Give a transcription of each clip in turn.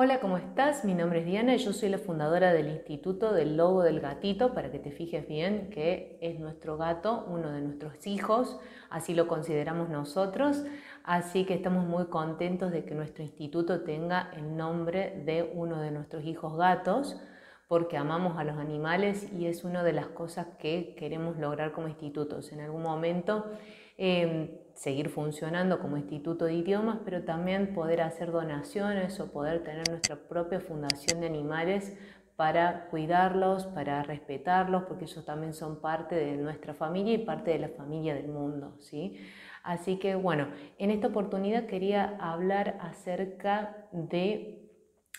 Hola, ¿cómo estás? Mi nombre es Diana y yo soy la fundadora del Instituto del Logo del Gatito, para que te fijes bien que es nuestro gato, uno de nuestros hijos, así lo consideramos nosotros, así que estamos muy contentos de que nuestro instituto tenga el nombre de uno de nuestros hijos gatos, porque amamos a los animales y es una de las cosas que queremos lograr como institutos. En algún momento Em, seguir funcionando como instituto de idiomas, pero también poder hacer donaciones o poder tener nuestra propia fundación de animales para cuidarlos, para respetarlos, porque ellos también son parte de nuestra familia y parte de la familia del mundo. ¿sí? Así que bueno, en esta oportunidad quería hablar acerca de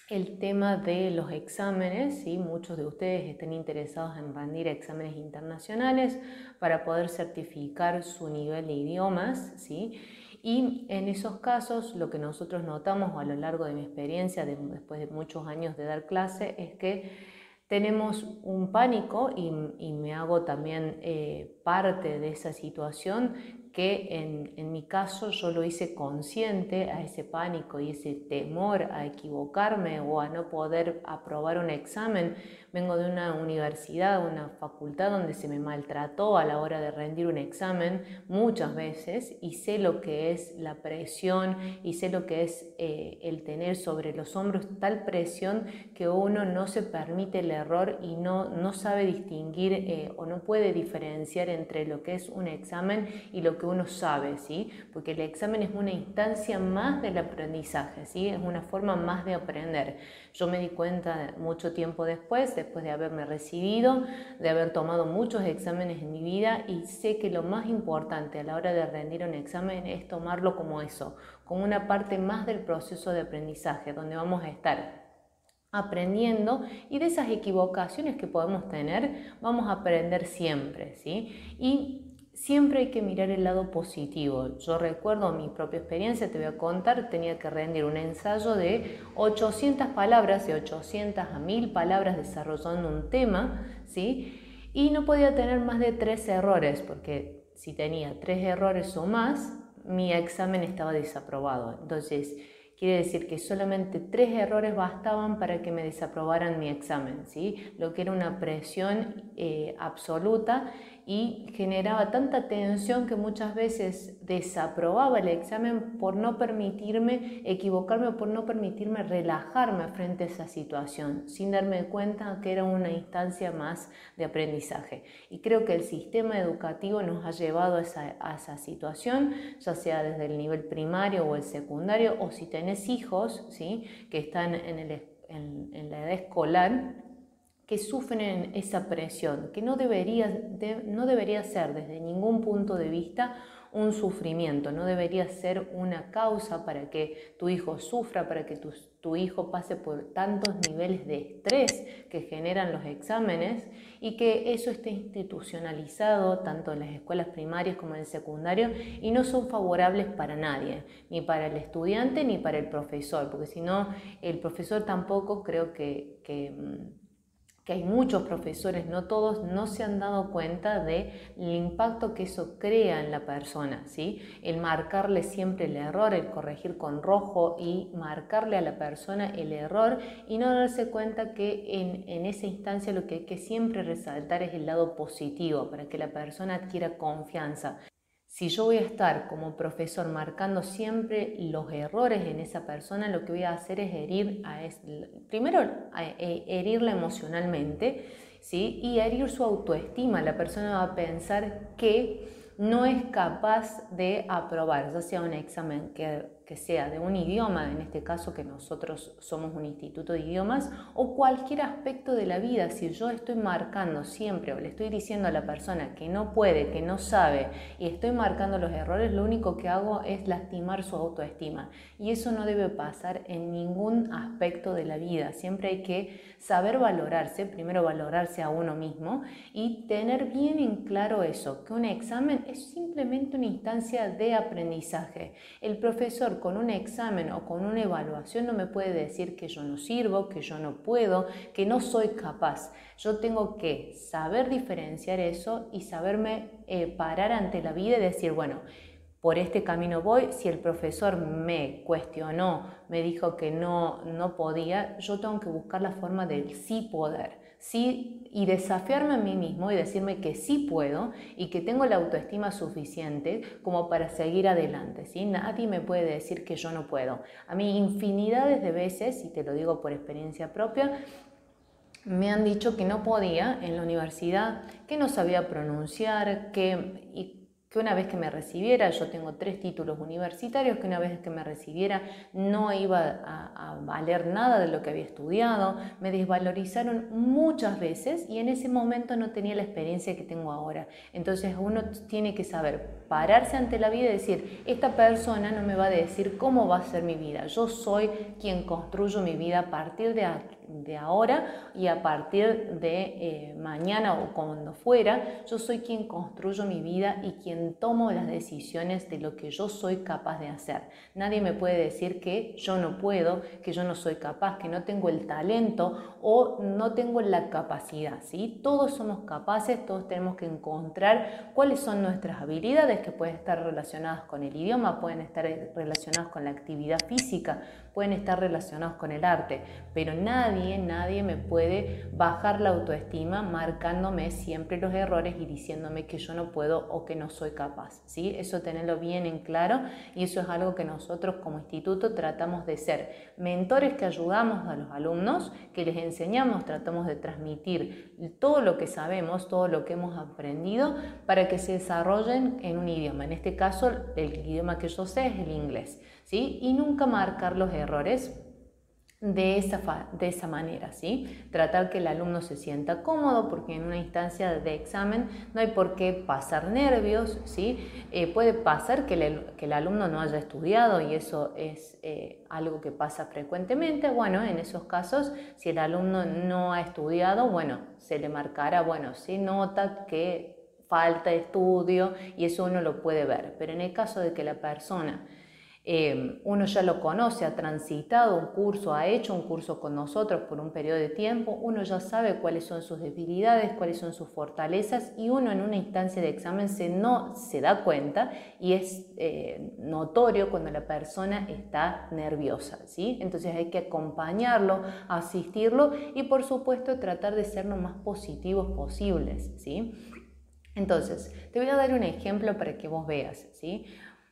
el tema de los exámenes, ¿sí? muchos de ustedes estén interesados en rendir exámenes internacionales para poder certificar su nivel de idiomas, ¿sí? y en esos casos lo que nosotros notamos a lo largo de mi experiencia, después de muchos años de dar clase, es que tenemos un pánico y, me hago también eh, parte de esa situación que en, en, mi caso yo lo hice consciente a ese pánico y ese temor a equivocarme o a no poder aprobar un examen. Vengo de una universidad, una facultad donde se me maltrató a la hora de rendir un examen muchas veces y sé lo que es la presión y sé lo que es eh, el tener sobre los hombros tal presión que uno no se permite el error y no, no sabe distinguir eh, o no puede diferenciar entre lo que es un examen y lo que uno sabe, ¿sí? Porque el examen es una instancia más del aprendizaje, ¿sí? Es una forma más de aprender. Yo me di cuenta mucho tiempo después, después de haberme recibido, de haber tomado muchos exámenes en mi vida y sé que lo más importante a la hora de rendir un examen es tomarlo como eso, como una parte más del proceso de aprendizaje, donde vamos a estar aprendiendo y de esas equivocaciones que podemos tener vamos a aprender siempre, ¿sí? Y siempre hay que mirar el lado positivo. Yo recuerdo mi propia experiencia, te voy a contar, tenía que rendir un ensayo de 800 palabras, de 800 a 1000 palabras desarrollando un tema, ¿sí? Y no podía tener más de tres errores, porque si tenía tres errores o más, mi examen estaba desaprobado. Entonces, quiere decir que solamente tres errores bastaban para que me desaprobaran mi examen, ¿sí? Lo que era una presión eh, absoluta y generaba tanta tensión que muchas veces desaprobaba el examen por no permitirme equivocarme o por no permitirme relajarme frente a esa situación, sin darme cuenta que era una instancia más de aprendizaje. Y creo que el sistema educativo nos ha llevado a esa, situación, ya sea desde el nivel primario o el secundario, o si tenés hijos ¿sí? que están en, en la edad escolar, que sufren esa presión, que no debería, no debería ser desde ningún punto de vista un sufrimiento, no debería ser una causa para que tu hijo sufra, para que tu, hijo pase por tantos niveles de estrés que generan los exámenes y que eso esté institucionalizado tanto en las escuelas primarias como en el secundario y no son favorables para nadie, ni para el estudiante ni para el profesor, porque si no, el profesor tampoco creo que, que mm, que hay muchos profesores, no todos, no se han dado cuenta del impacto que eso crea en la persona, ¿sí? El marcarle siempre el error, el corregir con rojo y marcarle a la persona el error y no darse cuenta que en, en esa instancia lo que hay que siempre resaltar es el lado positivo para que la persona adquiera confianza. Si yo voy a estar como profesor marcando siempre los errores en esa persona, lo que voy a hacer es herir a primero e, herirla emocionalmente, ¿sí? Y herir su autoestima. La persona va a pensar que no es capaz de aprobar, ya sea un examen que que sea de un idioma, en este caso que nosotros somos un instituto de idiomas, o cualquier aspecto de la vida, si yo estoy marcando siempre o le estoy diciendo a la persona que no puede, que no sabe, y estoy marcando los errores, lo único que hago es lastimar su autoestima. Y eso no debe pasar en ningún aspecto de la vida. Siempre hay que saber valorarse, primero valorarse a uno mismo y tener bien en claro eso, que un examen es simplemente una instancia de aprendizaje. El profesor con un examen o con una evaluación no me puede decir que yo no sirvo, que yo no puedo, que no soy capaz. Yo tengo que saber diferenciar eso y saberme eh, parar ante la vida y decir, bueno, por este camino voy, si el profesor me cuestionó, me dijo que no, no podía, yo tengo que buscar la forma del sí poder, sí y desafiarme a mí mismo y decirme que sí puedo y que tengo la autoestima suficiente como para seguir adelante. ¿sí? Nadie me puede decir que yo no puedo. A mí infinidades de veces, y te lo digo por experiencia propia, me han dicho que no podía en la universidad, que no sabía pronunciar, que, que una vez que me recibiera, yo tengo tres títulos universitarios, que una vez que me recibiera no iba a, valer nada de lo que había estudiado, me desvalorizaron muchas veces y en ese momento no tenía la experiencia que tengo ahora. Entonces uno tiene que saber pararse ante la vida y decir, esta persona no me va a decir cómo va a ser mi vida, yo soy quien construyo mi vida a partir de aquí de ahora y a partir de eh, mañana o cuando fuera, yo soy quien construyo mi vida y quien tomo las decisiones de lo que yo soy capaz de hacer. Nadie me puede decir que yo no puedo, que yo no soy capaz, que no tengo el talento o no tengo la capacidad. ¿sí? Todos somos capaces, todos tenemos que encontrar cuáles son nuestras habilidades que pueden estar relacionadas con el idioma, pueden estar relacionadas con la actividad física, pueden estar relacionados con el arte, pero nadie, nadie me puede bajar la autoestima marcándome siempre los errores y diciéndome que yo no puedo o que no soy capaz. ¿sí? Eso tenerlo bien en claro y eso es algo que nosotros como instituto tratamos de ser mentores que ayudamos a los alumnos, que les enseñamos, tratamos de transmitir todo lo que sabemos, todo lo que hemos aprendido para que se desarrollen en un idioma. En este caso, el idioma que yo sé es el inglés. ¿sí? Y nunca marcar los errores de esa, de esa manera, ¿sí? Tratar que el alumno se sienta cómodo porque en una instancia de examen no hay por qué pasar nervios, ¿sí? Eh, puede pasar que el, que el, alumno no haya estudiado y eso es eh, algo que pasa frecuentemente. Bueno, en esos casos, si el alumno no ha estudiado, bueno, se le marcará, bueno, se nota que falta estudio y eso uno lo puede ver. Pero en el caso de que la persona Em, uno ya lo conoce, ha transitado un curso, ha hecho un curso con nosotros por un periodo de tiempo, uno ya sabe cuáles son sus debilidades, cuáles son sus fortalezas y uno en una instancia de examen se, no, se da cuenta y es eh, notorio cuando la persona está nerviosa. ¿sí? Entonces hay que acompañarlo, asistirlo y por supuesto tratar de ser lo más positivos posibles. ¿sí? Entonces, te voy a dar un ejemplo para que vos veas. ¿sí?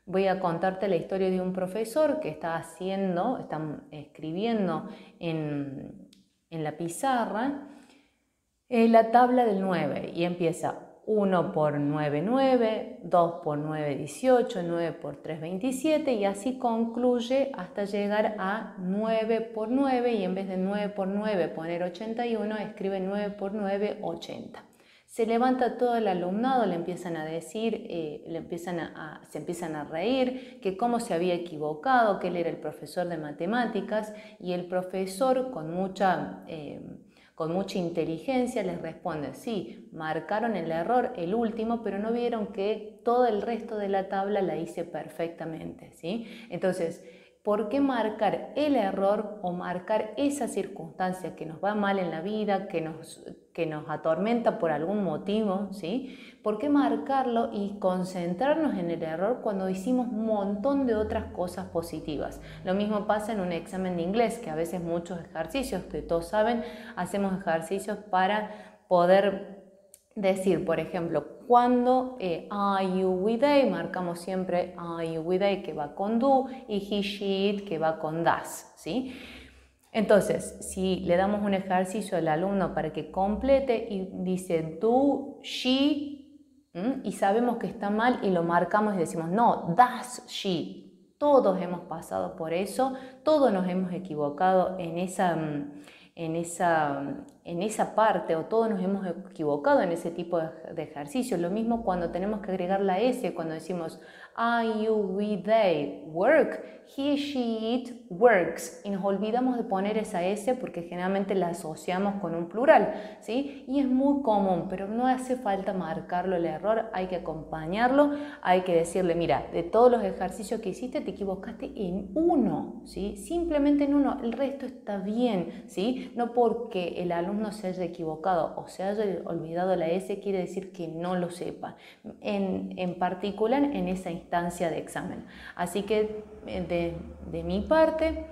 Voy a contarte la historia de un profesor que está haciendo, está escribiendo en, la pizarra eh, la tabla del 9 y empieza 1 por 9, 9, 2 por 9, 18, 9 por 3, 27 y así concluye hasta llegar a 9 por 9 y en vez de 9 por 9 poner 81 escribe 9 por 9, 80. Se levanta todo el alumnado, le empiezan a decir, eh, le empiezan a, se empiezan a reír, que cómo se había equivocado, que él era el profesor de matemáticas y el profesor con mucha, eh, con mucha inteligencia les responde, sí, marcaron el error, el último, pero no vieron que todo el resto de la tabla la hice perfectamente. ¿sí? Entonces, ¿Por qué marcar el error o marcar esa circunstancia que nos va mal en la vida, que nos, que nos atormenta por algún motivo? ¿sí? ¿Por qué marcarlo y concentrarnos en el error cuando hicimos un montón de otras cosas positivas? Lo mismo pasa en un examen de inglés, que a veces muchos ejercicios, que todos saben, hacemos ejercicios para poder decir, por ejemplo, cuando eh, are you with they, marcamos siempre are you with they que va con do y he, she, it que va con das, ¿sí? Entonces, si le damos un ejercicio al alumno para que complete y dice do, she, y sabemos que está mal y lo marcamos y decimos no, das she. Todos hemos pasado por eso, todos nos hemos equivocado en esa, en esa en esa parte o todos nos hemos equivocado en ese tipo de, ejercicio. Lo mismo cuando tenemos que agregar la S, cuando decimos I, you, we, they, work, he, she, it, works. Y nos olvidamos de poner esa S porque generalmente la asociamos con un plural, ¿sí? Y es muy común, pero no hace falta marcarlo el error, hay que acompañarlo, hay que decirle, mira, de todos los ejercicios que hiciste te equivocaste en uno, ¿sí? Simplemente en uno, el resto está bien, ¿sí? No porque el alumno no se haya equivocado o se haya olvidado la S quiere decir que no lo sepa. En, en particular en esa instancia de examen. Así que eh, de, de mi parte,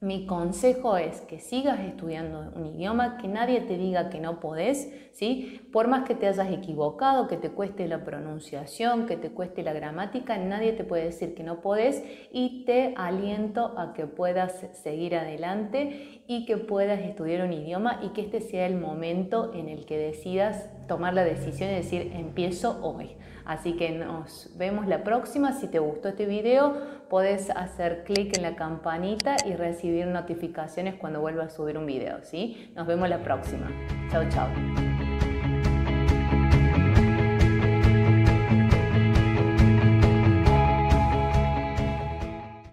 mi consejo es que sigas estudiando un idioma, que nadie te diga que no podés, ¿sí? Por más que te hayas equivocado, que te cueste la pronunciación, que te cueste la gramática, nadie te puede decir que no podés y te aliento a que puedas seguir adelante y que puedas estudiar un idioma y que este sea el momento en el que decidas tomar la decisión de decir empiezo hoy. Así que nos vemos la próxima. Si te gustó este video, puedes hacer clic en la campanita y recibir notificaciones cuando vuelva a subir un video. ¿sí? Nos vemos la próxima. Chao, chao.